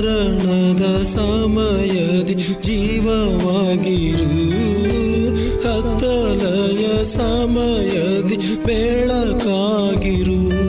ಮರಣದ ಸಮಯದಿ ಜೀವವಾಗಿರು. ಕತ್ತಲಯ ಸಮಯದಿ ಬೆಳಕಾಗಿರು.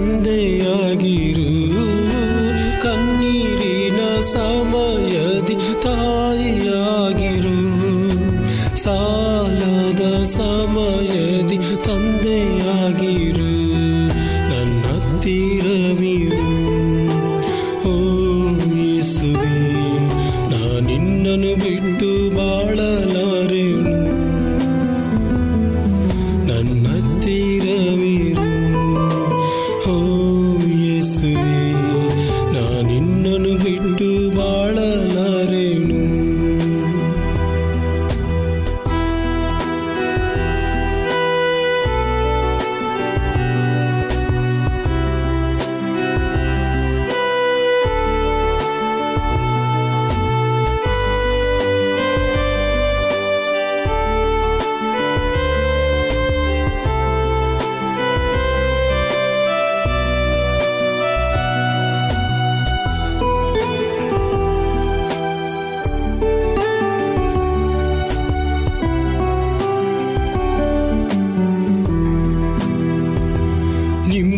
ತಂದೆಯಾಗಿರು. ಕಣ್ಣೀರಿನ ಸಮಯದಿ ತಾಯಿಯಾಗಿರು. ಸಾಲದ ಸಮಯದಿ ತಂದೆಯಾಗಿರು. ನನ್ನ ಹತ್ತಿರವಿರು ಓ ಯೇಸುವೆ ನಿನ್ನನು ಬಿಟ್ಟು ಬಾಳಲಾರೆನು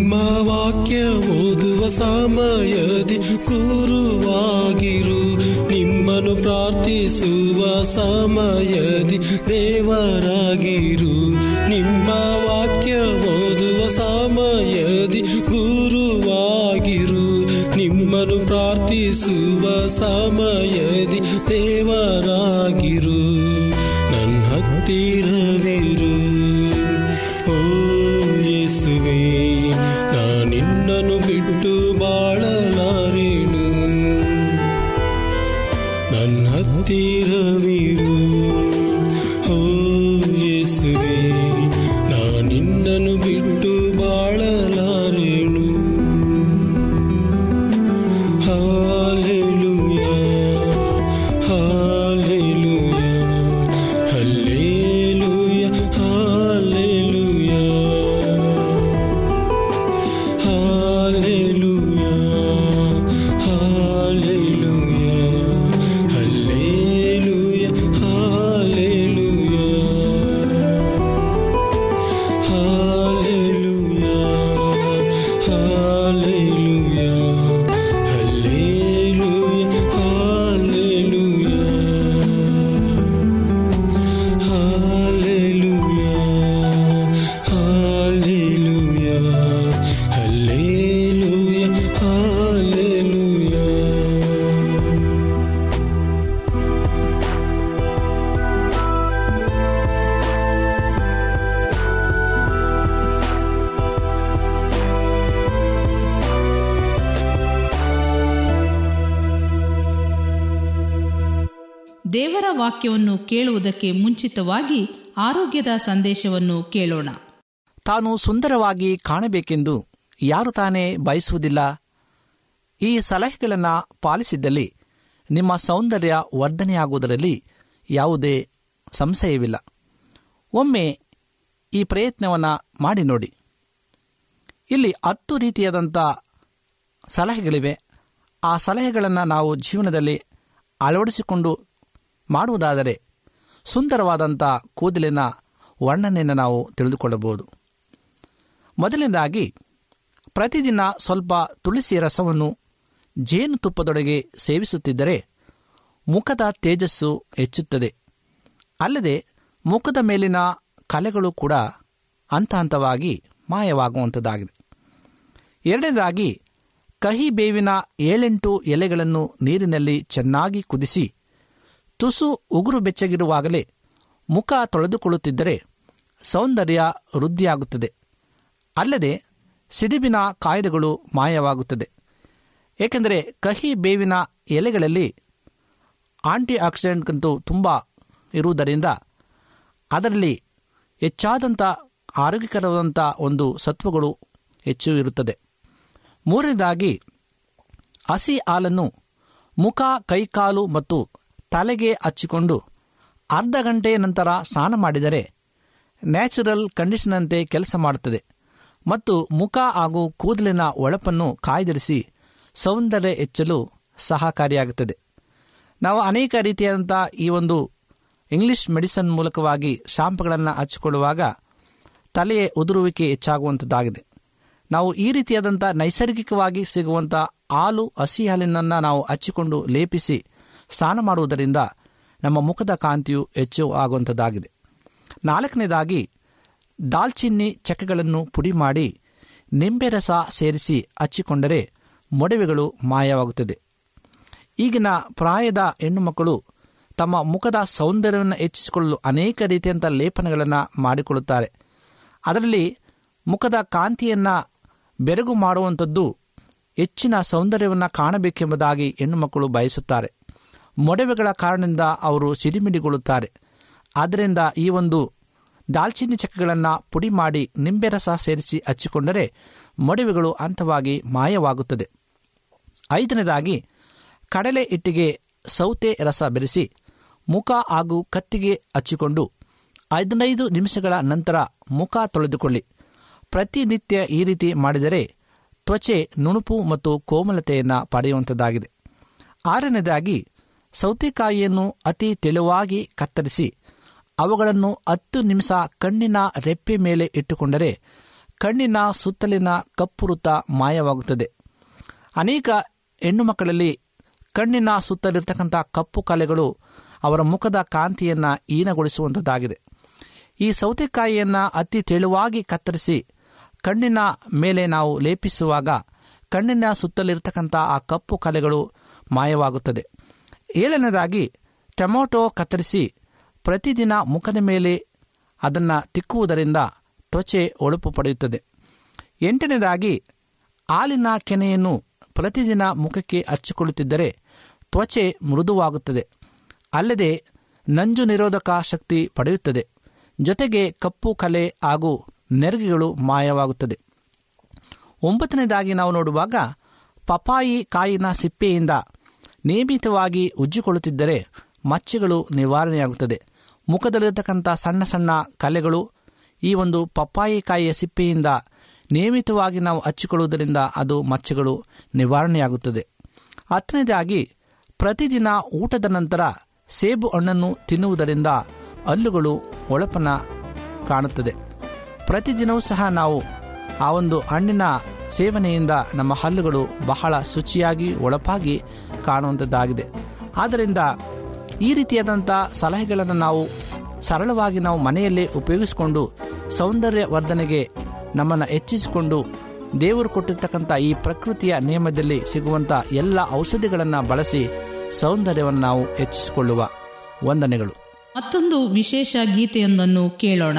ನಿಮ್ಮ ವಾಕ್ಯ ಓದುವ ಸಮಯದಿ ಗುರುವಾಗಿರು ನಿಮ್ಮನ್ನು ಪ್ರಾರ್ಥಿಸುವ ಸಮಯದಿ ದೇವರಾಗಿರು. ನಿಮ್ಮ ವಾಕ್ಯ ಓದುವ ಸಮಯದಿ ಗುರುವಾಗಿರು ನಿಮ್ಮನ್ನು ಪ್ರಾರ್ಥಿಸುವ ಸಮಯದಿ ದೇವರ ದೇವರ ವಾಕ್ಯವನ್ನು ಕೇಳುವುದಕ್ಕೆ ಮುಂಚಿತವಾಗಿ ಆರೋಗ್ಯದ ಸಂದೇಶವನ್ನು ಕೇಳೋಣ. ತಾನು ಸುಂದರವಾಗಿ ಕಾಣಬೇಕೆಂದು ಯಾರು ತಾನೇ ಬಯಸುವುದಿಲ್ಲ. ಈ ಸಲಹೆಗಳನ್ನು ಪಾಲಿಸಿದ್ದಲ್ಲಿ ನಿಮ್ಮ ಸೌಂದರ್ಯ ವರ್ಧನೆಯಾಗುವುದರಲ್ಲಿ ಯಾವುದೇ ಸಂಶಯವಿಲ್ಲ. ಒಮ್ಮೆ ಈ ಪ್ರಯತ್ನವನ್ನು ಮಾಡಿ ನೋಡಿ. ಇಲ್ಲಿ ಹತ್ತು ರೀತಿಯಾದಂಥ ಸಲಹೆಗಳಿವೆ. ಆ ಸಲಹೆಗಳನ್ನು ನಾವು ಜೀವನದಲ್ಲಿ ಅಳವಡಿಸಿಕೊಂಡು ಮಾಡುವುದಾದರೆ ಸುಂದರವಾದಂಥ ಕೂದಲಿನ ವರ್ಣನೆಯನ್ನು ನಾವು ತಿಳಿದುಕೊಳ್ಳಬಹುದು. ಮೊದಲನೇದಾಗಿ, ಪ್ರತಿದಿನ ಸ್ವಲ್ಪ ತುಳಸಿ ರಸವನ್ನು ಜೇನುತುಪ್ಪದೊಳಗೆ ಸೇವಿಸುತ್ತಿದ್ದರೆ ಮುಖದ ತೇಜಸ್ಸು ಹೆಚ್ಚುತ್ತದೆ. ಅಲ್ಲದೆ ಮುಖದ ಮೇಲಿನ ಕಲೆಗಳು ಕೂಡ ಹಂತ ಹಂತವಾಗಿ ಮಾಯವಾಗುವಂಥದ್ದಾಗಿದೆ ಎರಡನೇದಾಗಿ, ಕಹಿ ಬೇವಿನ ಏಳೆಂಟು ಎಲೆಗಳನ್ನು ನೀರಿನಲ್ಲಿ ಚೆನ್ನಾಗಿ ಕುದಿಸಿ ತುಸು ಉಗುರು ಬೆಚ್ಚಗಿರುವಾಗಲೇ ಮುಖ ತೊಳೆದುಕೊಳ್ಳುತ್ತಿದ್ದರೆ ಸೌಂದರ್ಯ ವೃದ್ಧಿಯಾಗುತ್ತದೆ. ಅಲ್ಲದೆ ಸಿಡಿಬಿನ ಕಾಯಿಲೆಗಳು ಮಾಯವಾಗುತ್ತದೆ. ಏಕೆಂದರೆ ಕಹಿ ಬೇವಿನ ಎಲೆಗಳಲ್ಲಿ ಆಂಟಿ ಆಕ್ಸಿಡೆಂಟ್ಗಂತೂ ತುಂಬ ಇರುವುದರಿಂದ ಅದರಲ್ಲಿ ಹೆಚ್ಚಾದಂಥ ಆರೋಗ್ಯಕರವಾದಂಥ ಒಂದು ಸತ್ವಗಳು ಹೆಚ್ಚು ಇರುತ್ತದೆ. ಮೂರನೇದಾಗಿ ಹಸಿ ಹಾಲನ್ನು ಮುಖ ಕೈಕಾಲು ಮತ್ತು ತಲೆಗೆ ಹಚ್ಚಿಕೊಂಡು ಅರ್ಧ ಗಂಟೆಯ ನಂತರ ಸ್ನಾನ ಮಾಡಿದರೆ ನ್ಯಾಚುರಲ್ ಕಂಡೀಷನಂತೆ ಕೆಲಸ ಮಾಡುತ್ತದೆ ಮತ್ತು ಮುಖ ಹಾಗೂ ಕೂದಲಿನ ಒಳಪನ್ನು ಕಾಯ್ದಿರಿಸಿ ಸೌಂದರ್ಯ ಹೆಚ್ಚಲು ಸಹಕಾರಿಯಾಗುತ್ತದೆ. ನಾವು ಅನೇಕ ರೀತಿಯಾದಂಥ ಈ ಒಂದು ಇಂಗ್ಲಿಷ್ ಮೆಡಿಸನ್ ಮೂಲಕವಾಗಿ ಶಾಂಪುಗಳನ್ನು ಹಚ್ಚಿಕೊಳ್ಳುವಾಗ ತಲೆಯ ಉದುರುವಿಕೆ ಹೆಚ್ಚಾಗುವಂಥದ್ದಾಗಿದೆ ನಾವು ಈ ರೀತಿಯಾದಂಥ ನೈಸರ್ಗಿಕವಾಗಿ ಸಿಗುವಂಥ ಹಾಲು, ಹಸಿ ಹಾಲಿನನ್ನು ನಾವು ಹಚ್ಚಿಕೊಂಡು ಲೇಪಿಸಿ ಸ್ನಾನ ಮಾಡುವುದರಿಂದ ನಮ್ಮ ಮುಖದ ಕಾಂತಿಯು ಹೆಚ್ಚು ಆಗುವಂಥದ್ದಾಗಿದೆ. ನಾಲ್ಕನೇದಾಗಿ, ದಾಲ್ಚಿನ್ನಿ ಚಕ್ಕೆಗಳನ್ನು ಪುಡಿ ಮಾಡಿ ನಿಂಬೆ ರಸ ಸೇರಿಸಿ ಹಚ್ಚಿಕೊಂಡರೆ ಮೊಡವೆಗಳು ಮಾಯವಾಗುತ್ತದೆ. ಈಗಿನ ಪ್ರಾಯದ ಹೆಣ್ಣು ಮಕ್ಕಳು ತಮ್ಮ ಮುಖದ ಸೌಂದರ್ಯವನ್ನು ಹೆಚ್ಚಿಸಿಕೊಳ್ಳಲು ಅನೇಕ ರೀತಿಯಂಥ ಲೇಪನಗಳನ್ನು ಮಾಡಿಕೊಳ್ಳುತ್ತಾರೆ. ಅದರಲ್ಲಿ ಮುಖದ ಕಾಂತಿಯನ್ನು ಬೆರಗು ಮಾಡುವಂಥದ್ದು ಹೆಚ್ಚಿನ ಸೌಂದರ್ಯವನ್ನು ಕಾಣಬೇಕೆಂಬುದಾಗಿ ಹೆಣ್ಣು ಮಕ್ಕಳು ಬಯಸುತ್ತಾರೆ. ಮೊಡವೆಗಳ ಕಾರಣದಿಂದ ಅವರು ಸಿಡಿಮಿಡಿಗೊಳ್ಳುತ್ತಾರೆ. ಆದ್ದರಿಂದ ಈ ಒಂದು ದಾಲ್ಚಿನ್ನಿ ಚಕ್ಕೆಗಳನ್ನು ಪುಡಿ ಮಾಡಿ ನಿಂಬೆ ರಸ ಸೇರಿಸಿ ಹಚ್ಚಿಕೊಂಡರೆ ಮೊಡವೆಗಳು ಹಂತವಾಗಿ ಮಾಯವಾಗುತ್ತದೆ. ಐದನೇದಾಗಿ, ಕಡಲೆ ಹಿಟ್ಟಿಗೆ ಸೌತೆ ರಸ ಬೆರೆಸಿ ಮುಖ ಹಾಗೂ ಕತ್ತಿಗೆ ಹಚ್ಚಿಕೊಂಡು ಹದಿನೈದು ನಿಮಿಷಗಳ ನಂತರ ಮುಖ ತೊಳೆದುಕೊಳ್ಳಿ. ಪ್ರತಿನಿತ್ಯ ಈ ರೀತಿ ಮಾಡಿದರೆ ತ್ವಚೆ ನುಣುಪು ಮತ್ತು ಕೋಮಲತೆಯನ್ನು ಪಡೆಯುವಂಥದ್ದಾಗಿದೆ ಆರನೇದಾಗಿ ಸೌತೆಕಾಯಿಯನ್ನು ಅತಿ ತೆಳುವಾಗಿ ಕತ್ತರಿಸಿ, ಅವುಗಳನ್ನು ಹತ್ತು ನಿಮಿಷ ಕಣ್ಣಿನ ರೆಪ್ಪೆ ಮೇಲೆ ಇಟ್ಟುಕೊಂಡರೆ ಕಣ್ಣಿನ ಸುತ್ತಲಿನ ಕಪ್ಪು ವೃತ್ತ ಮಾಯವಾಗುತ್ತದೆ. ಅನೇಕ ಹೆಣ್ಣು ಮಕ್ಕಳಲ್ಲಿ ಕಣ್ಣಿನ ಸುತ್ತಲಿರ್ತಕ್ಕಂಥ ಕಪ್ಪು ಕಲೆಗಳು ಅವರ ಮುಖದ ಕಾಂತಿಯನ್ನು ಹೀನಗೊಳಿಸುವಂಥದ್ದಾಗಿದೆ. ಈ ಸೌತೆಕಾಯಿಯನ್ನು ಅತಿ ತೆಳುವಾಗಿ ಕತ್ತರಿಸಿ ಕಣ್ಣಿನ ಮೇಲೆ ನಾವು ಲೇಪಿಸುವಾಗ ಕಣ್ಣಿನ ಸುತ್ತಲಿರತಕ್ಕಂಥ ಆ ಕಪ್ಪು ಕಲೆಗಳು ಮಾಯವಾಗುತ್ತದೆ. ಏಳನೇದಾಗಿ ಟೊಮೊಟೊ ಕತ್ತರಿಸಿ ಪ್ರತಿದಿನ ಮುಖದ ಮೇಲೆ ಅದನ್ನು ತಿಕ್ಕುವುದರಿಂದ ತ್ವಚೆ ಹೊಳಪು ಪಡೆಯುತ್ತದೆ. ಎಂಟನೇದಾಗಿ ಹಾಲಿನ ಕೆನೆಯನ್ನು ಪ್ರತಿದಿನ ಮುಖಕ್ಕೆ ಹಚ್ಚಿಕೊಳ್ಳುತ್ತಿದ್ದರೆ ತ್ವಚೆ ಮೃದುವಾಗುತ್ತದೆ. ಅಲ್ಲದೆ ನಂಜು ನಿರೋಧಕ ಶಕ್ತಿ ಪಡೆಯುತ್ತದೆ. ಜೊತೆಗೆ ಕಪ್ಪು ಕಲೆ ಹಾಗೂ ನೆರಿಗೆಗಳು ಮಾಯವಾಗುತ್ತದೆ. ಒಂಬತ್ತನೇದಾಗಿ ನಾವು ನೋಡುವಾಗ ಪಪಾಯಿ ಕಾಯಿನ ಸಿಪ್ಪೆಯಿಂದ ನಿಯಮಿತವಾಗಿ ಉಜ್ಜಿಕೊಳ್ಳುತ್ತಿದ್ದರೆ ಮಚ್ಚೆಗಳು ನಿವಾರಣೆಯಾಗುತ್ತದೆ. ಮುಖದಲ್ಲಿರತಕ್ಕಂಥ ಸಣ್ಣ ಸಣ್ಣ ಕಲೆಗಳು, ಈ ಒಂದು ಪಪ್ಪಾಯಿ ಕಾಯಿಯ ಸಿಪ್ಪೆಯಿಂದ ನಿಯಮಿತವಾಗಿ ನಾವು ಹಚ್ಚಿಕೊಳ್ಳುವುದರಿಂದ ಅದು ಮಚ್ಚೆಗಳು ನಿವಾರಣೆಯಾಗುತ್ತದೆ. ಹತ್ತನೇದಾಗಿ, ಪ್ರತಿದಿನ ಊಟದ ನಂತರ ಸೇಬು ಹಣ್ಣನ್ನು ತಿನ್ನುವುದರಿಂದ ಹಲ್ಲುಗಳು ಒಳಪನ ಕಾಣುತ್ತದೆ. ಪ್ರತಿದಿನವೂ ಸಹ ನಾವು ಆ ಒಂದು ಹಣ್ಣಿನ ಸೇವನೆಯಿಂದ ನಮ್ಮ ಹಲ್ಲುಗಳು ಬಹಳ ಶುಚಿಯಾಗಿ, ಒಳಪಾಗಿ ಕಾಣುವಂಥದ್ದಾಗಿದೆ ಆದ್ದರಿಂದ ಈ ರೀತಿಯಾದಂಥ ಸಲಹೆಗಳನ್ನು ನಾವು ಸರಳವಾಗಿ ನಾವು ಮನೆಯಲ್ಲೇ ಉಪಯೋಗಿಸಿಕೊಂಡು ಸೌಂದರ್ಯ ವರ್ಧನೆಗೆ ನಮ್ಮನ್ನು ಹೆಚ್ಚಿಸಿಕೊಂಡು ದೇವರು ಕೊಟ್ಟಿರ್ತಕ್ಕಂಥ ಈ ಪ್ರಕೃತಿಯ ನಿಯಮದಲ್ಲಿ ಸಿಗುವಂಥ ಎಲ್ಲ ಔಷಧಿಗಳನ್ನು ಬಳಸಿ ಸೌಂದರ್ಯವನ್ನು ನಾವು ಹೆಚ್ಚಿಸಿಕೊಳ್ಳುವ ವಂದನೆಗಳು. ಮತ್ತೊಂದು ವಿಶೇಷ ಗೀತೆಯೊಂದನ್ನು ಕೇಳೋಣ.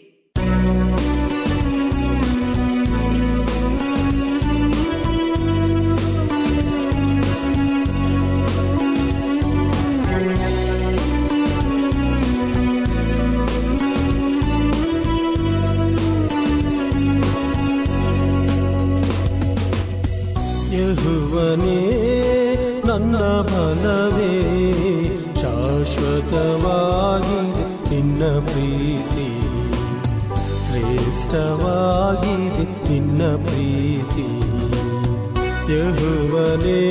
ನನ್ನ ಬಲವೇ ಶಾಶ್ವತವಾಗಿ ನಿನ್ನ ಪ್ರೀತಿ. ಶ್ರೇಷ್ಠವಾಗಿದೆ ನಿನ್ನ ಪ್ರೀತಿ. ಯಹುವನೇ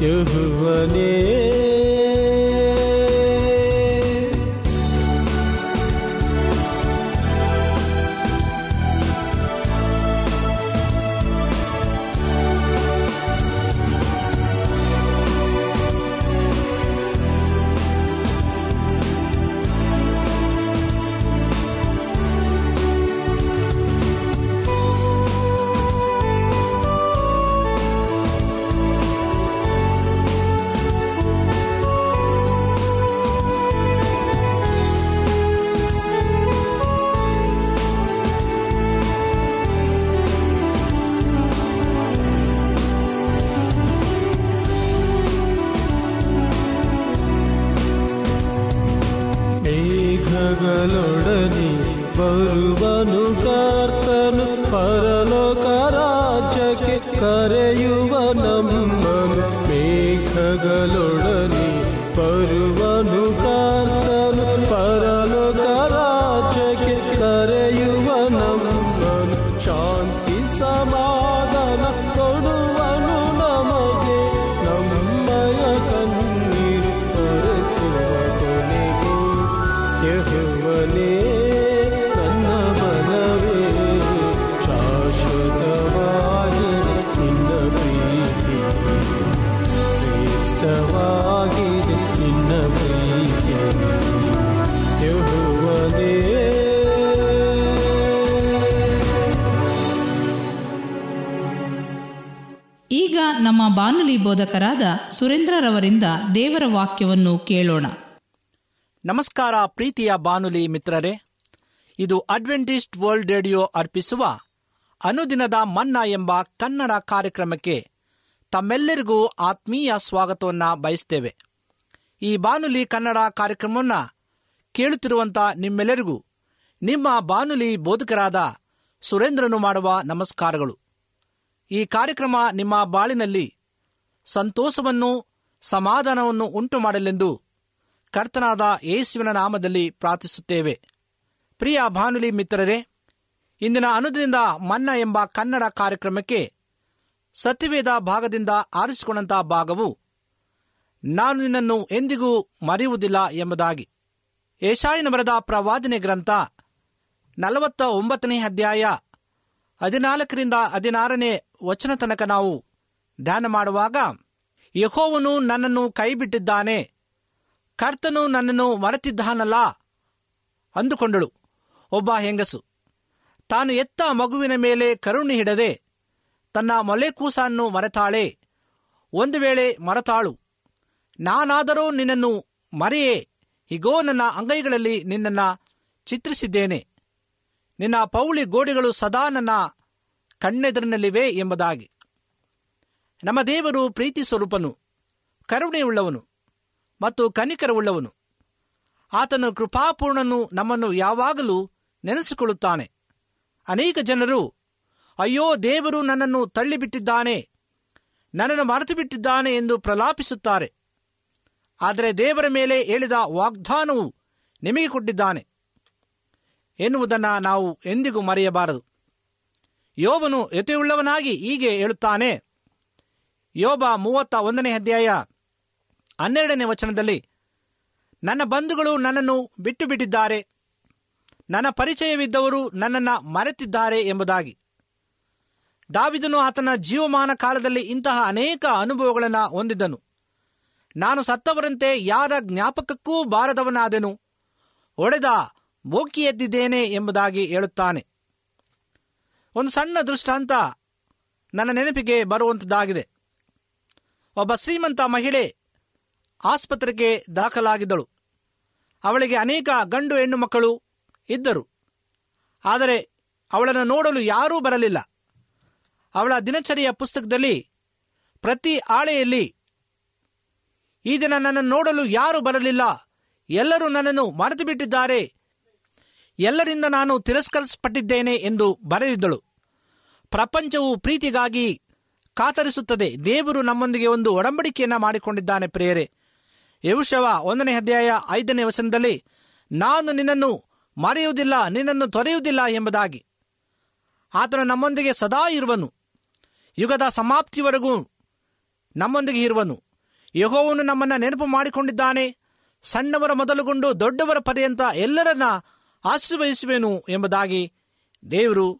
ಯಹುವನೇ. ನಮ್ಮನು ಬೋಧಕರಾದ ಸುರೇಂದ್ರರವರಿಂದ ದೇವರ ವಾಕ್ಯವನ್ನು ಕೇಳೋಣ. ನಮಸ್ಕಾರ ಪ್ರೀತಿಯ ಬಾನುಲಿ ಮಿತ್ರರೇ, ಇದು ಅಡ್ವೆಂಟಿಸ್ಟ್ ವರ್ಲ್ಡ್ ರೇಡಿಯೋ ಅರ್ಪಿಸುವ ಅನುದಿನದ ಮನ್ನಾ ಎಂಬ ಕನ್ನಡ ಕಾರ್ಯಕ್ರಮಕ್ಕೆ ತಮ್ಮೆಲ್ಲರಿಗೂ ಆತ್ಮೀಯ ಸ್ವಾಗತವನ್ನು ಬಯಸ್ತೇವೆ. ಈ ಬಾನುಲಿ ಕನ್ನಡ ಕಾರ್ಯಕ್ರಮವನ್ನು ಕೇಳುತ್ತಿರುವಂಥ ನಿಮ್ಮೆಲ್ಲರಿಗೂ ನಿಮ್ಮ ಬಾನುಲಿ ಬೋಧಕರಾದ ಸುರೇಂದ್ರನು ಮಾಡುವ ನಮಸ್ಕಾರಗಳು. ಈ ಕಾರ್ಯಕ್ರಮ ನಿಮ್ಮ ಬಾಳಿನಲ್ಲಿ ಸಂತೋಷವನ್ನು ಸಮಾಧಾನವನ್ನು ಉಂಟು ಮಾಡಲೆಂದು ಕರ್ತನಾದ ಯೇಸುವಿನ ನಾಮದಲ್ಲಿ ಪ್ರಾರ್ಥಿಸುತ್ತೇವೆ. ಪ್ರಿಯ ಭಾನುಲಿ ಮಿತ್ರರೇ, ಇಂದಿನ ಅನುದಿನದ ಮನ್ನ ಎಂಬ ಕನ್ನಡ ಕಾರ್ಯಕ್ರಮಕ್ಕೆ ಸತ್ಯವೇದ ಭಾಗದಿಂದ ಆರಿಸಿಕೊಂಡಂಥ ಭಾಗವು ನಾನು ನಿನ್ನನ್ನು ಎಂದಿಗೂ ಮರೆಯುವುದಿಲ್ಲ ಎಂಬುದಾಗಿ. ಏಷಾಯಿನ ಬರೆದ ಪ್ರವಾದನೆ ಗ್ರಂಥ ನಲವತ್ತ ಒಂಬತ್ತನೇ ಅಧ್ಯಾಯ ಹದಿನಾಲ್ಕರಿಂದ ಹದಿನಾರನೇ ವಚನ ತನಕ ನಾವು ಧ್ಯಾನ ಮಾಡುವಾಗ ಯಹೋವನು ನನ್ನನ್ನು ಕೈಬಿಟ್ಟಿದ್ದಾನೆ. ಕರ್ತನು ನನ್ನನ್ನು ಮರೆತಿದ್ದಾನಲ್ಲ ಅಂದುಕೊಂಡಳು. ಒಬ್ಬ ಹೆಂಗಸು, ತಾನು ಎತ್ತ ಮಗುವಿನ ಮೇಲೆ ಕರುಣೆ ಹಿಡದೆ ತನ್ನ ಮೊಲೆಕೂಸನ್ನು ಮರೆತಾಳೆ. ಒಂದು ವೇಳೆ ಮರೆತಾಳು, ನಾನಾದರೂ ನಿನ್ನನ್ನು ಮರೆಯೇ ಹೀಗೋ ನನ್ನ ಅಂಗೈಗಳಲ್ಲಿ ನಿನ್ನನ್ನು ಚಿತ್ರಿಸಿದ್ದೇನೆ. ನಿನ್ನ ಪೌಳಿ ಗೋಡೆಗಳು ಸದಾ ನನ್ನ ಕಣ್ಣೆದುರಿನಲ್ಲಿವೆ ಎಂಬುದಾಗಿ. ನಮ್ಮ ದೇವರು ಪ್ರೀತಿ ಸ್ವರೂಪನು, ಕರುಣೆಯುಳ್ಳವನು ಮತ್ತು ಕನಿಕರವುಳ್ಳವನು. ಆತನ ಕೃಪಾಪೂರ್ಣನು ನಮ್ಮನ್ನು ಯಾವಾಗಲೂ ನೆನೆಸಿಕೊಳ್ಳುತ್ತಾನೆ. ಅನೇಕ ಜನರು, ಅಯ್ಯೋ, ದೇವರು ನನ್ನನ್ನು ತಳ್ಳಿಬಿಟ್ಟಿದ್ದಾನೆ, ನನ್ನನ್ನು ಮರೆತು ಬಿಟ್ಟಿದ್ದಾನೆ ಎಂದು ಪ್ರಲಾಪಿಸುತ್ತಾರೆ. ಆದರೆ ದೇವರ ಮೇಲೆ ಹೇಳಿದ ವಾಗ್ದಾನವು ನಿಮಗೆ ಕೊಟ್ಟಿದ್ದಾನೆ. ಎನ್ನುವುದನ್ನು ನಾವು ಎಂದಿಗೂ ಮರೆಯಬಾರದು. ಯೋಬನು ಯತೆಯುಳ್ಳವನಾಗಿ ಹೀಗೆ ಹೇಳುತ್ತಾನೆ ಯೋಬ ಮೂವತ್ತ ಒಂದನೇ ಅಧ್ಯಾಯ ಹನ್ನೆರಡನೇ ವಚನದಲ್ಲಿ, ನನ್ನ ಬಂಧುಗಳು ನನ್ನನ್ನು ಬಿಟ್ಟು ಬಿಟ್ಟಿದ್ದಾರೆ ನನ್ನ ಪರಿಚಯವಿದ್ದವರು ನನ್ನನ್ನು ಮರೆತಿದ್ದಾರೆ ಎಂಬುದಾಗಿ. ದಾವಿದನು ಆತನ ಜೀವಮಾನ ಕಾಲದಲ್ಲಿ ಇಂತಹ ಅನೇಕ ಅನುಭವಗಳನ್ನು ಹೊಂದಿದ್ದನು. ನಾನು ಸತ್ತವರಂತೆ ಯಾರ ಜ್ಞಾಪಕಕ್ಕೂ ಬಾರದವನಾದೆನು, ಒಡೆದ ಬೋಕಿ ಎದ್ದಿದ್ದೇನೆ ಎಂಬುದಾಗಿ ಹೇಳುತ್ತಾನೆ. ಒಂದು ಸಣ್ಣ ದೃಷ್ಟಾಂತ ನನ್ನ ನೆನಪಿಗೆ ಬರುವಂಥದ್ದಾಗಿದೆ ಒಬ್ಬ ಶ್ರೀಮಂತ ಮಹಿಳೆ ಆಸ್ಪತ್ರೆಗೆ ದಾಖಲಾಗಿದ್ದಳು. ಅವಳಿಗೆ ಅನೇಕ ಗಂಡು ಹೆಣ್ಣು ಮಕ್ಕಳು ಇದ್ದರು. ಆದರೆ ಅವಳನ್ನು ನೋಡಲು ಯಾರೂ ಬರಲಿಲ್ಲ. ಅವಳ ದಿನಚರಿಯ ಪುಸ್ತಕದಲ್ಲಿ ಪ್ರತಿ ಆಳೆಯಲ್ಲಿ ಈ ದಿನ ನನ್ನನ್ನು ನೋಡಲು ಯಾರೂ ಬರಲಿಲ್ಲ. ಎಲ್ಲರೂ ನನ್ನನ್ನು ಮರೆತು ಬಿಟ್ಟಿದ್ದಾರೆ ಎಲ್ಲರಿಂದ ನಾನು ತಿರಸ್ಕರಿಸಲ್ಪಟ್ಟಿದ್ದೇನೆ ಎಂದು ಬರೆದಿದ್ದಳು. ಪ್ರಪಂಚವು ಪ್ರೀತಿಗಾಗಿ ಕಾತರಿಸುತ್ತದೆ. ದೇವರು ನಮ್ಮೊಂದಿಗೆ ಒಂದು ಒಡಂಬಡಿಕೆಯನ್ನ ಮಾಡಿಕೊಂಡಿದ್ದಾನೆ ಪ್ರಿಯರೇ. ಯವುಶವ ಒಂದನೇ ಅಧ್ಯಾಯ ಐದನೇ ವಚನದಲ್ಲಿ, ನಾನು ನಿನ್ನನ್ನು ಮರೆಯುವುದಿಲ್ಲ, ನಿನ್ನನ್ನು ತೊರೆಯುವುದಿಲ್ಲ ಎಂಬುದಾಗಿ. ಆತನು ನಮ್ಮೊಂದಿಗೆ ಸದಾ ಇರುವನು. ಯುಗದ ಸಮಾಪ್ತಿವರೆಗೂ ನಮ್ಮೊಂದಿಗೆ ಇರುವನು. ಯಹೋವನು ನಮ್ಮನ್ನು ನೆನಪು ಮಾಡಿಕೊಂಡಿದ್ದಾನೆ. ಸಣ್ಣವರ ಮೊದಲುಗೊಂಡು ದೊಡ್ಡವರ ಪರ್ಯಂತ ಎಲ್ಲರನ್ನ ಆಶೀರ್ವಹಿಸುವೆನು ಎಂಬುದಾಗಿ ದೇವರು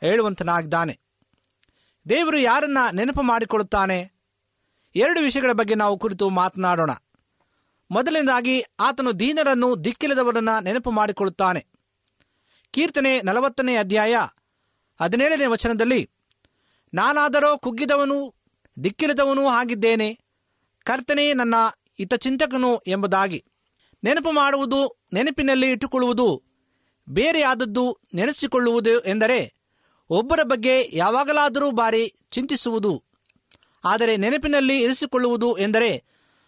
ಹೇಳುವಂತನಾಗಿದ್ದಾನೆ. ದೇವರು ಯಾರನ್ನ ನೆನಪು ಮಾಡಿಕೊಳ್ಳುತ್ತಾನೆ? ಎರಡು ವಿಷಯಗಳ ಬಗ್ಗೆ ನಾವು ಕುರಿತು ಮಾತನಾಡೋಣ. ಮೊದಲನೇದಾಗಿ, ಆತನು ದೀನರನ್ನು ದಿಕ್ಕಿಲ್ಲದವರನ್ನ ನೆನಪು ಮಾಡಿಕೊಳ್ಳುತ್ತಾನೆ. ಕೀರ್ತನೆ ನಲವತ್ತನೇ ಅಧ್ಯಾಯ ಹದಿನೇಳನೇ ವಚನದಲ್ಲಿ, ನಾನಾದರೋ ಕುಗ್ಗಿದವನು, ದಿಕ್ಕಿಲ್ಲದವನೂ ಆಗಿದ್ದೇನೆ, ಕರ್ತನೇ ನನ್ನ ಹಿತಚಿಂತಕನು ಎಂಬುದಾಗಿ. ನೆನಪು ಮಾಡುವುದು ನೆನಪಿನಲ್ಲಿ ಇಟ್ಟುಕೊಳ್ಳುವುದು, ಬೇರೆಯಾದದ್ದು ನೆನಸಿಕೊಳ್ಳುವುದು ಎಂದರೆ ಒಬ್ಬರ ಬಗ್ಗೆ ಯಾವಾಗಲಾದರೂ ಬಾರಿ ಚಿಂತಿಸುವುದು, ಆದರೆ ನೆನಪಿನಲ್ಲಿ ಇರಿಸಿಕೊಳ್ಳುವುದು ಎಂದರೆ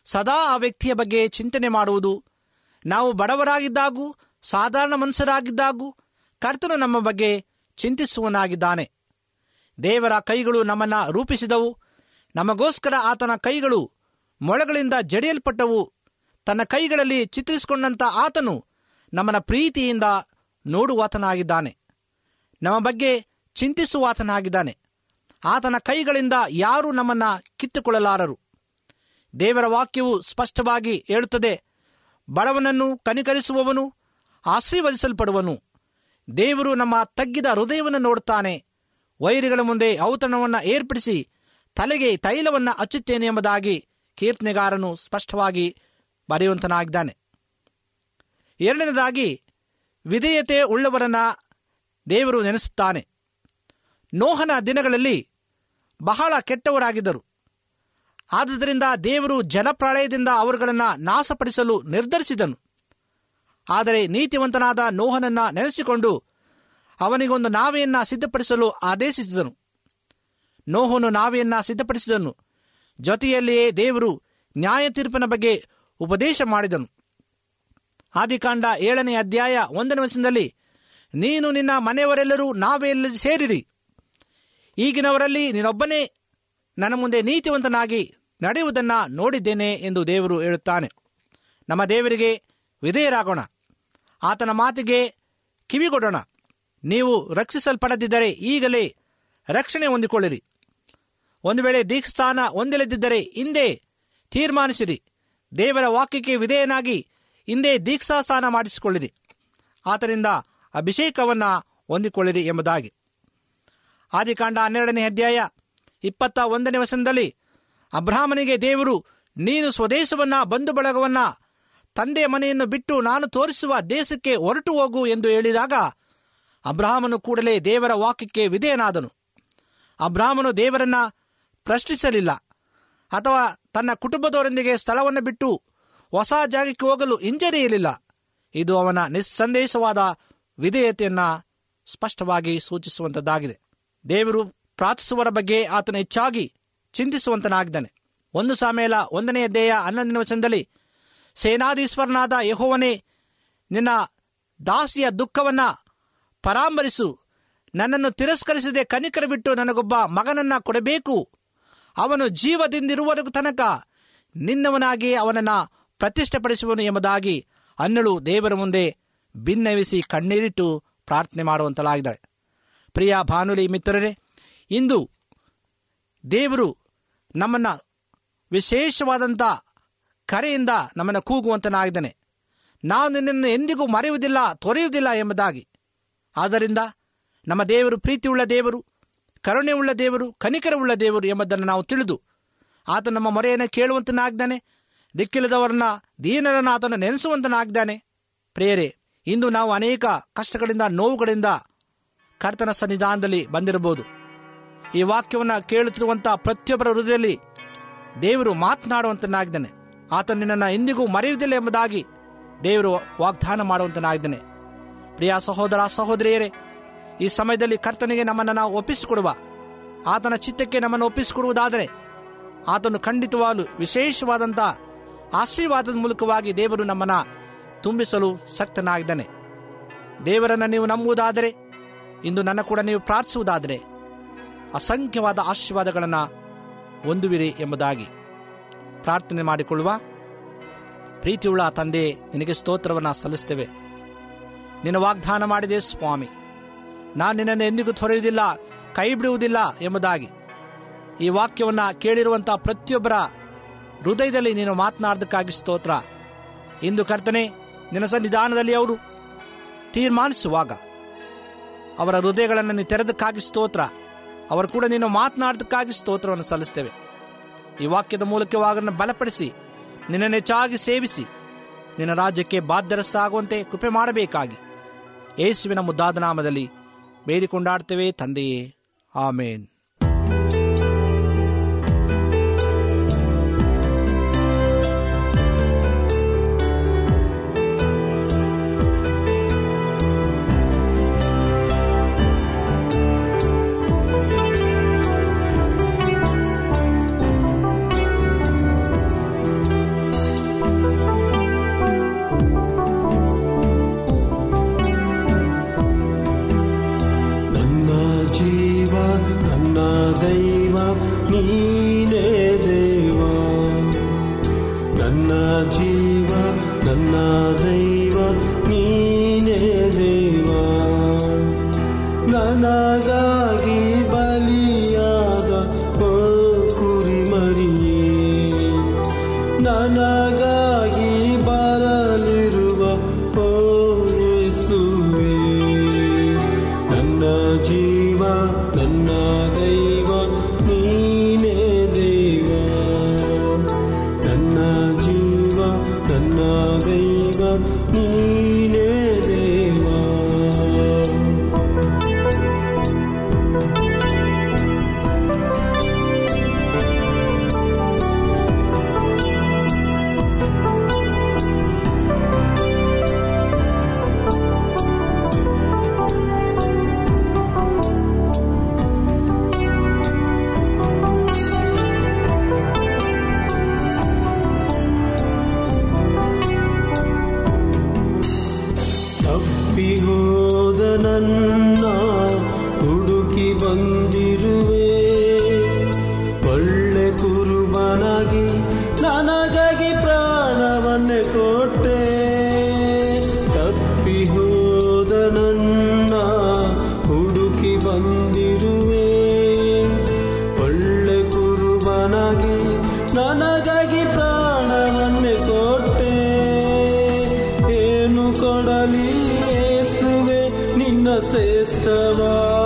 ಸದಾ ಆ ವ್ಯಕ್ತಿಯ ಬಗ್ಗೆ ಚಿಂತನೆ ಮಾಡುವುದು. ನಾವು ಬಡವರಾಗಿದ್ದಾಗೂ, ಸಾಧಾರಣ ಮನುಷ್ಯರಾಗಿದ್ದಾಗೂ ಕರ್ತನು ನಮ್ಮ ಬಗ್ಗೆ ಚಿಂತಿಸುವನಾಗಿದ್ದಾನೆ ದೇವರ ಕೈಗಳು ನಮ್ಮನ್ನು ರೂಪಿಸಿದವು, ನಮಗೋಸ್ಕರ ಆತನ ಕೈಗಳು ಮೊಳಗಳಿಂದ ಜಡಿಯಲ್ಪಟ್ಟವು. ತನ್ನ ಕೈಗಳಲ್ಲಿ ಚಿತ್ರಿಸಿಕೊಂಡಂಥ ಆತನು ನಮ್ಮನ ಪ್ರೀತಿಯಿಂದ ನೋಡುವಾತನಾಗಿದ್ದಾನೆ. ನಮ್ಮ ಬಗ್ಗೆ ಚಿಂತಿಸುವಾತನಾಗಿದ್ದಾನೆ. ಆತನ ಕೈಗಳಿಂದ ಯಾರೂ ನಮ್ಮನ್ನ ಕಿತ್ತುಕೊಳ್ಳಲಾರರು. ದೇವರ ವಾಕ್ಯವು ಸ್ಪಷ್ಟವಾಗಿ ಹೇಳುತ್ತದೆ, ಬಡವನನ್ನು ಕನಿಕರಿಸುವವನು, ಆಶೀರ್ವದಿಸಲ್ಪಡುವನು. ದೇವರು ನಮ್ಮ ತಗ್ಗಿದ ಹೃದಯವನ್ನು ನೋಡುತ್ತಾನೆ. ವೈರಿಗಳ ಮುಂದೆ ಔತಣವನ್ನು ಏರ್ಪಡಿಸಿ ತಲೆಗೆ ತೈಲವನ್ನು ಹಚ್ಚುತ್ತೇನೆ ಎಂಬುದಾಗಿ ಕೀರ್ತನೆಗಾರನು ಸ್ಪಷ್ಟವಾಗಿ ಬರೆಯುವಂತನಾಗಿದ್ದಾನೆ. ಎರಡನೇದಾಗಿ, ವಿಧೇಯತೆ ಉಳ್ಳವರನ್ನ ದೇವರು ನೆನೆಸುತ್ತಾನೆ. ನೋಹನ ದಿನಗಳಲ್ಲಿ ಬಹಳ ಕೆಟ್ಟವರಾಗಿದ್ದರು. ಆದುದರಿಂದ ದೇವರು ಜಲಪ್ರಳಯದಿಂದ ಅವರುಗಳನ್ನು ನಾಶಪಡಿಸಲು ನಿರ್ಧರಿಸಿದನು. ಆದರೆ ನೀತಿವಂತನಾದ ನೋಹನನ್ನ ನೆನೆಸಿಕೊಂಡು ಅವನಿಗೊಂದು ನಾವೆಯನ್ನ ಸಿದ್ಧಪಡಿಸಲು ಆದೇಶಿಸಿದನು. ನೋಹನು ನಾವೆಯನ್ನ ಸಿದ್ಧಪಡಿಸಿದನು. ಜೊತೆಯಲ್ಲಿಯೇ ದೇವರು ನ್ಯಾಯ ತೀರ್ಪಿನ ಬಗ್ಗೆ ಉಪದೇಶ ಮಾಡಿದನು. ಆದಿಕಾಂಡ ಏಳನೇ ಅಧ್ಯಾಯ ಒಂದನೇ ವರ್ಷದಲ್ಲಿ ನೀನು ನಿನ್ನ ಮನೆಯವರೆಲ್ಲರೂ ನಾವೆಯಲ್ಲಿ ಸೇರಿರಿ. ಈಗಿನವರಲ್ಲಿ ನೀನೊಬ್ಬನೇ. ನನ್ನ ಮುಂದೆ ನೀತಿವಂತನಾಗಿ ನಡೆಯುವುದನ್ನು ನೋಡಿದ್ದೇನೆ ಎಂದು ದೇವರು ಹೇಳುತ್ತಾನೆ. ನಮ್ಮ ದೇವರಿಗೆ ವಿಧೇಯರಾಗೋಣ. ಆತನ ಮಾತಿಗೆ ಕಿವಿಗೊಡೋಣ. ನೀವು ರಕ್ಷಿಸಲ್ಪಡದಿದ್ದರೆ ಈಗಲೇ ರಕ್ಷಣೆ ಹೊಂದಿಕೊಳ್ಳಿರಿ. ಒಂದು ವೇಳೆ ದೀಕ್ಷಸ್ಥಾನ ಹೊಂದಿಲ್ಲದಿದ್ದರೆ ಹಿಂದೆ ತೀರ್ಮಾನಿಸಿರಿ. ದೇವರ ವಾಕ್ಯಕ್ಕೆ ವಿಧೇಯನಾಗಿ ಹಿಂದೆ ದೀಕ್ಷಾಸ್ಥಾನ ಮಾಡಿಸಿಕೊಳ್ಳಿರಿ. ಆತರಿಂದ ಅಭಿಷೇಕವನ್ನು ಹೊಂದಿಕೊಳ್ಳಿರಿ ಎಂಬುದಾಗಿ. ಆದಿಕಾಂಡ ಹನ್ನೆರಡನೇ ಅಧ್ಯಾಯ ಇಪ್ಪತ್ತ ಒಂದನೇ ವಸನದಲ್ಲಿ ಅಬ್ರಾಹ್ಮನಿಗೆ ದೇವರು, ನೀನು ಸ್ವದೇಶವನ್ನ, ಬಂಧು ಬಳಗವನ್ನ, ತಂದೆ ಮನೆಯನ್ನು ಬಿಟ್ಟು ನಾನು ತೋರಿಸುವ ದೇಶಕ್ಕೆ ಹೊರಟು ಹೋಗು ಎಂದು ಹೇಳಿದಾಗ ಅಬ್ರಾಹ್ಮನು ಕೂಡಲೇ ದೇವರ ವಾಕ್ಯಕ್ಕೆ ವಿಧೇಯನಾದನು. ಅಬ್ರಾಹ್ಮನು ದೇವರನ್ನ ಪ್ರಶ್ನಿಸಲಿಲ್ಲ. ಅಥವಾ ತನ್ನ ಕುಟುಂಬದವರೊಂದಿಗೆ ಸ್ಥಳವನ್ನು ಬಿಟ್ಟು ಹೊಸ ಜಾಗಕ್ಕೆ ಹೋಗಲು ಹಿಂಜರಿಯಲಿಲ್ಲ. ಇದು ಅವನ ನಿಸ್ಸಂದೇಶವಾದ ವಿಧೇಯತೆಯನ್ನ ಸ್ಪಷ್ಟವಾಗಿ ಸೂಚಿಸುವಂತದ್ದಾಗಿದೆ. ದೇವರು ಪ್ರಾರ್ಥಿಸುವರ ಬಗ್ಗೆ ಆತನು ಹೆಚ್ಚಾಗಿ ಚಿಂತಿಸುವಂತನಾಗಿದ್ದಾನೆ. ಒಂದು ಸಾಮೇಲ ಒಂದನೆಯ ದೇಹ ಹನ್ನೊಂದನೇ ವಚನದಲ್ಲಿ, ಸೇನಾಧೀಶ್ವರನಾದ ಯಹೋವನೇ, ನಿನ್ನ ದಾಸಿಯ ದುಃಖವನ್ನ ಪರಾಮರಿಸು ನನ್ನನ್ನು ತಿರಸ್ಕರಿಸದೆ ಕನಿಕರ ಬಿಟ್ಟು ನನಗೊಬ್ಬ ಮಗನನ್ನ ಕೊಡಬೇಕು. ಅವನು ಜೀವದಿಂದಿರುವವರೆಗೂ ತನಕ ನಿನ್ನವನಾಗಿ ಅವನನ್ನು ಪ್ರತಿಷ್ಠೆಪಡಿಸುವನು ಎಂಬುದಾಗಿ ಅನ್ನಳು ದೇವರ ಮುಂದೆ ಭಿನ್ನವಿಸಿ ಕಣ್ಣೀರಿಟ್ಟು ಪ್ರಾರ್ಥನೆ ಮಾಡುವಂತಲಾಗಿದ್ದಾಳೆ. ಪ್ರಿಯ ಭಾನುಲಿ ಮಿತ್ರರೇ, ಇಂದು ದೇವರು ನಮ್ಮನ್ನು ವಿಶೇಷವಾದಂಥ ಕರೆಯಿಂದ ನಮ್ಮನ್ನು ಕೂಗುವಂತನಾಗಿದ್ದಾನೆ. ನಾವು ನಿನ್ನನ್ನು ಎಂದಿಗೂ ಮರೆಯುವುದಿಲ್ಲ, ತೊರೆಯುವುದಿಲ್ಲ ಎಂಬುದಾಗಿ. ಆದ್ದರಿಂದ ನಮ್ಮ ದೇವರು, ಪ್ರೀತಿಯುಳ್ಳ ದೇವರು, ಕರುಣೆಯುಳ್ಳ ದೇವರು, ಕನಿಕರವುಳ್ಳ ದೇವರು ಎಂಬುದನ್ನು ನಾವು ತಿಳಿದು ಆತ ನಮ್ಮ ಮೊರೆಯನ್ನು ಕೇಳುವಂತನಾಗಿದ್ದಾನೆ. ದಿಕ್ಕಿಲ್ಲದವರನ್ನ ದೀನರನ್ನು ಆತನ ನೆನೆಸುವಂತನಾಗಿದ್ದಾನೆ. ಪ್ರೇರೆ ಇಂದು ನಾವು ಅನೇಕ ಕಷ್ಟಗಳಿಂದ, ನೋವುಗಳಿಂದ ಕರ್ತನ ಸನ್ನಿಧಾನದಲ್ಲಿ ಬಂದಿರಬಹುದು. ಈ ವಾಕ್ಯವನ್ನು ಕೇಳುತ್ತಿರುವಂತಹ ಪ್ರತಿಯೊಬ್ಬರ ಹೃದಯದಲ್ಲಿ ದೇವರು ಮಾತನಾಡುವಂತನಾಗಿದ್ದಾನೆ. ಆತ ನಿನ್ನನ್ನು ಎಂದಿಗೂ ಮರೆಯುವುದಿಲ್ಲ ಎಂಬುದಾಗಿ ದೇವರು ವಾಗ್ದಾನ ಮಾಡುವಂತನಾಗಿದ್ದಾನೆ. ಪ್ರಿಯ ಸಹೋದರ, ಸಹೋದರಿಯರೇ, ಈ ಸಮಯದಲ್ಲಿ ಕರ್ತನಿಗೆ ನಮ್ಮನ್ನು ನಾವು ಒಪ್ಪಿಸಿಕೊಡುವ, ಆತನ ಚಿತ್ತಕ್ಕೆ ನಮ್ಮನ್ನು ಒಪ್ಪಿಸಿಕೊಡುವುದಾದರೆ, ಆತನು ಖಂಡಿತವಾಗಲು ವಿಶೇಷವಾದಂಥ ಆಶೀರ್ವಾದದ ಮೂಲಕವಾಗಿ ದೇವರು ನಮ್ಮನ್ನು ತುಂಬಿಸಲು ಸಕ್ತನಾಗಿದ್ದಾನೆ. ದೇವರನ್ನು ನೀವು ನಂಬುವುದಾದರೆ ಇಂದು ನನ್ನ ಕೂಡ ನೀವು ಪ್ರಾರ್ಥಿಸುವುದಾದರೆ ಅಸಂಖ್ಯವಾದ ಆಶೀರ್ವಾದಗಳನ್ನು ಹೊಂದುವಿರಿ ಎಂಬುದಾಗಿ. ಪ್ರಾರ್ಥನೆ ಮಾಡಿಕೊಳ್ಳುವ ಪ್ರೀತಿಯುಳ್ಳ ತಂದೆ, ನಿನಗೆ ಸ್ತೋತ್ರವನ್ನು ಸಲ್ಲಿಸ್ತೇವೆ ನಿನ್ನ ವಾಗ್ದಾನ ಮಾಡಿದೆ ಸ್ವಾಮಿ. ನಾನು ನಿನ್ನನ್ನು ಎಂದಿಗೂ ತೊರೆಯುವುದಿಲ್ಲ ಕೈ ಬಿಡುವುದಿಲ್ಲ ಎಂಬುದಾಗಿ. ಈ ವಾಕ್ಯವನ್ನು ಕೇಳಿರುವಂಥ ಪ್ರತಿಯೊಬ್ಬರ ಹೃದಯದಲ್ಲಿ ನೀನು ಮಾತನಾಡೋದಕ್ಕಾಗಿ ಸ್ತೋತ್ರ. ಇಂದು ಕರ್ತನೆ, ನಿನ್ನ ಸನ್ನಿಧಾನದಲ್ಲಿ ಅವರು ತೀರ್ಮಾನಿಸುವಾಗ ಅವರ ಹೃದಯಗಳನ್ನು ನೀನು ತೆರೆದಕ್ಕಾಗಿ ಸ್ತೋತ್ರ. ಅವರು ಕೂಡ ನೀನು ಮಾತನಾಡೋದಕ್ಕಾಗಿ ಸ್ತೋತ್ರವನ್ನು ಸಲ್ಲಿಸ್ತೇವೆ. ಈ ವಾಕ್ಯದ ಮೂಲಕವಾಗನ್ನು ಬಲಪಡಿಸಿ, ನಿನ್ನನ್ನು ಹೆಚ್ಚಾಗಿ ಸೇವಿಸಿ, ನಿನ್ನ ರಾಜ್ಯಕ್ಕೆ ಬಾಧ್ಯರಸ್ತಾಗುವಂತೆ ಕೃಪೆ ಮಾಡಬೇಕಾಗಿ. ಯೇಸುವಿನ ಮುದ್ದಾದ ನಾಮದಲ್ಲಿ ಬೇಡಿಕೊಂಡಾಡ್ತೇವೆ ತಂದೆಯೇ. ಆಮೇನ್. ಮಾಡಲಿ ಯೇಸುವೆ ನಿನ್ನ ಶ್ರೇಷ್ಠವಾ.